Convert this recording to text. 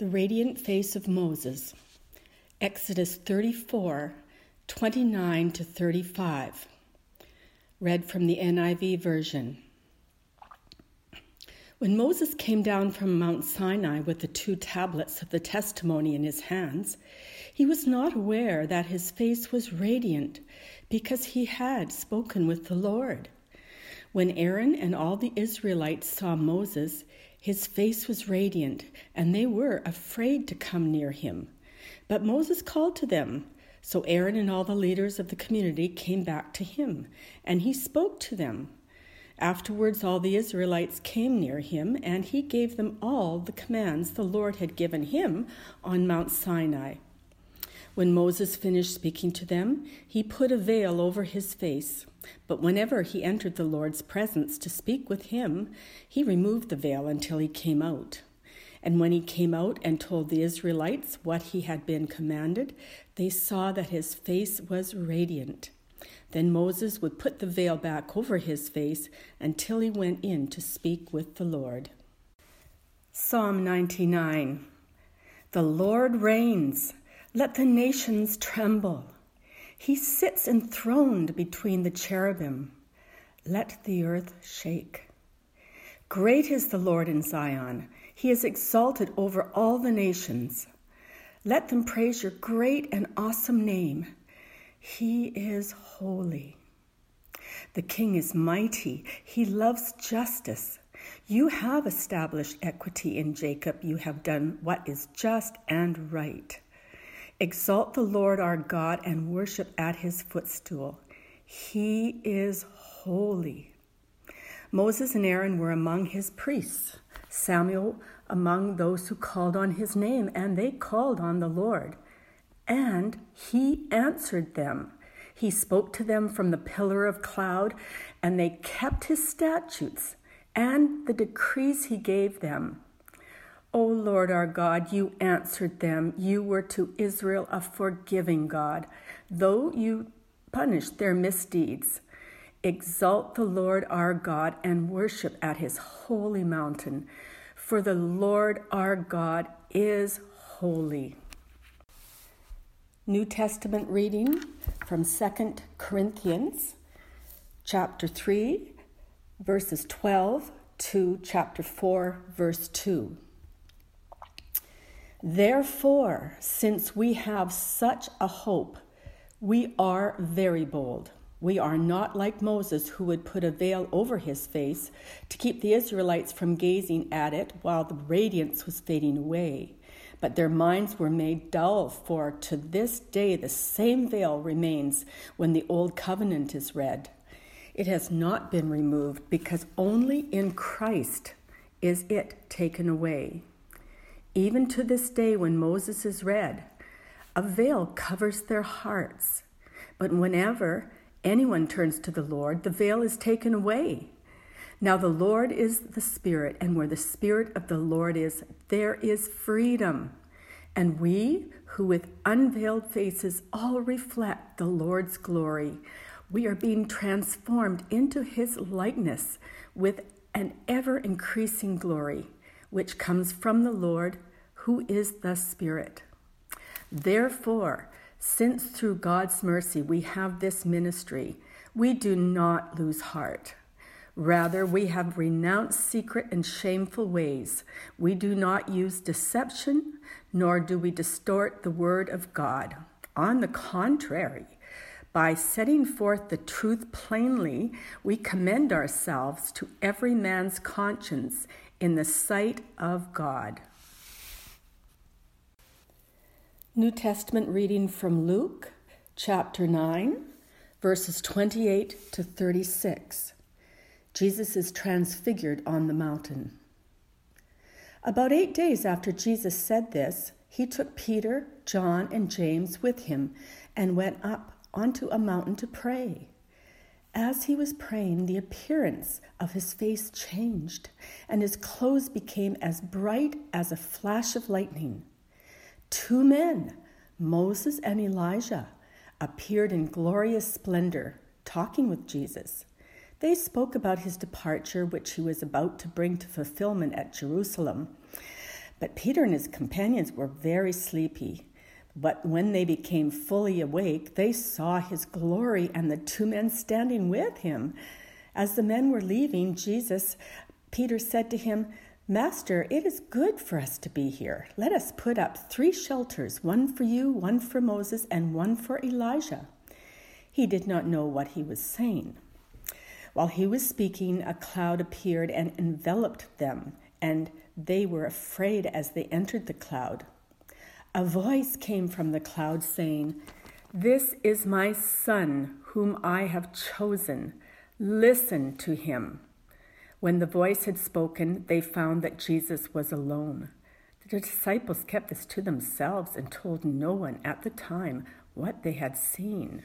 The Radiant Face of Moses, Exodus 34 29 to 35. Read from the NIV version. When Moses came down from Mount Sinai with the two tablets of the testimony in his hands, he was not aware that his face was radiant because he had spoken with the Lord. When Aaron and all the Israelites saw Moses, his face was radiant, and they were afraid to come near him. But Moses called to them. So Aaron and all the leaders of the community came back to him, and he spoke to them. Afterwards, all the Israelites came near him, and he gave them all the commands the Lord had given him on Mount Sinai. When Moses finished speaking to them, he put a veil over his face. But whenever he entered the Lord's presence to speak with him, he removed the veil until he came out. And when he came out and told the Israelites what he had been commanded, they saw that his face was radiant. Then Moses would put the veil back over his face until he went in to speak with the Lord. Psalm 99 The Lord reigns. Let the nations tremble. He sits enthroned between the cherubim. Let the earth shake. Great is the Lord in Zion. He is exalted over all the nations. Let them praise your great and awesome name. He is holy. The king is mighty. He loves justice. You have established equity in Jacob. You have done what is just and right. Exalt the Lord our God and worship at his footstool. He is holy. Moses and Aaron were among his priests, Samuel among those who called on his name, and they called on the Lord. And he answered them. He spoke to them from the pillar of cloud, and they kept his statutes and the decrees he gave them. O Lord our God, you answered them. You were to Israel a forgiving God, though you punished their misdeeds. Exalt the Lord our God and worship at his holy mountain, for the Lord our God is holy. New Testament reading from 2 Corinthians chapter 3 verses 12 to chapter 4 verse 2. Therefore, since we have such a hope, we are very bold. We are not like Moses, who would put a veil over his face to keep the Israelites from gazing at it while the radiance was fading away. But their minds were made dull, for to this day the same veil remains when the Old Covenant is read. It has not been removed because only in Christ is it taken away. Even to this day, when Moses is read, a veil covers their hearts. But whenever anyone turns to the Lord, the veil is taken away. Now, the Lord is the Spirit, and where the Spirit of the Lord is, there is freedom. And we, who with unveiled faces all reflect the Lord's glory, we are being transformed into his likeness with an ever increasing glory which comes from the Lord, who is the Spirit. Therefore, since through God's mercy we have this ministry, we do not lose heart. Rather, we have renounced secret and shameful ways. We do not use deception, nor do we distort the word of God. On the contrary, by setting forth the truth plainly, we commend ourselves to every man's conscience in the sight of God. New Testament reading from Luke chapter 9, verses 28 to 36. Jesus is transfigured on the mountain. About eight days after Jesus said this, he took Peter, John, and James with him and went up onto a mountain to pray. As he was praying, the appearance of his face changed, and his clothes became as bright as a flash of lightning. Two men, Moses and Elijah, appeared in glorious splendor, talking with Jesus. They spoke about his departure, which he was about to bring to fulfillment at Jerusalem. But Peter and his companions were very sleepy. But when they became fully awake, they saw his glory and the two men standing with him. As the men were leaving, Jesus, Peter said to him, Master, it is good for us to be here. Let us put up three shelters one for you, one for Moses, and one for Elijah. He did not know what he was saying. While he was speaking, a cloud appeared and enveloped them, and they were afraid as they entered the cloud. A voice came from the cloud saying, This is my son, whom I have chosen. Listen to him. When the voice had spoken, they found that Jesus was alone. The disciples kept this to themselves and told no one at the time what they had seen.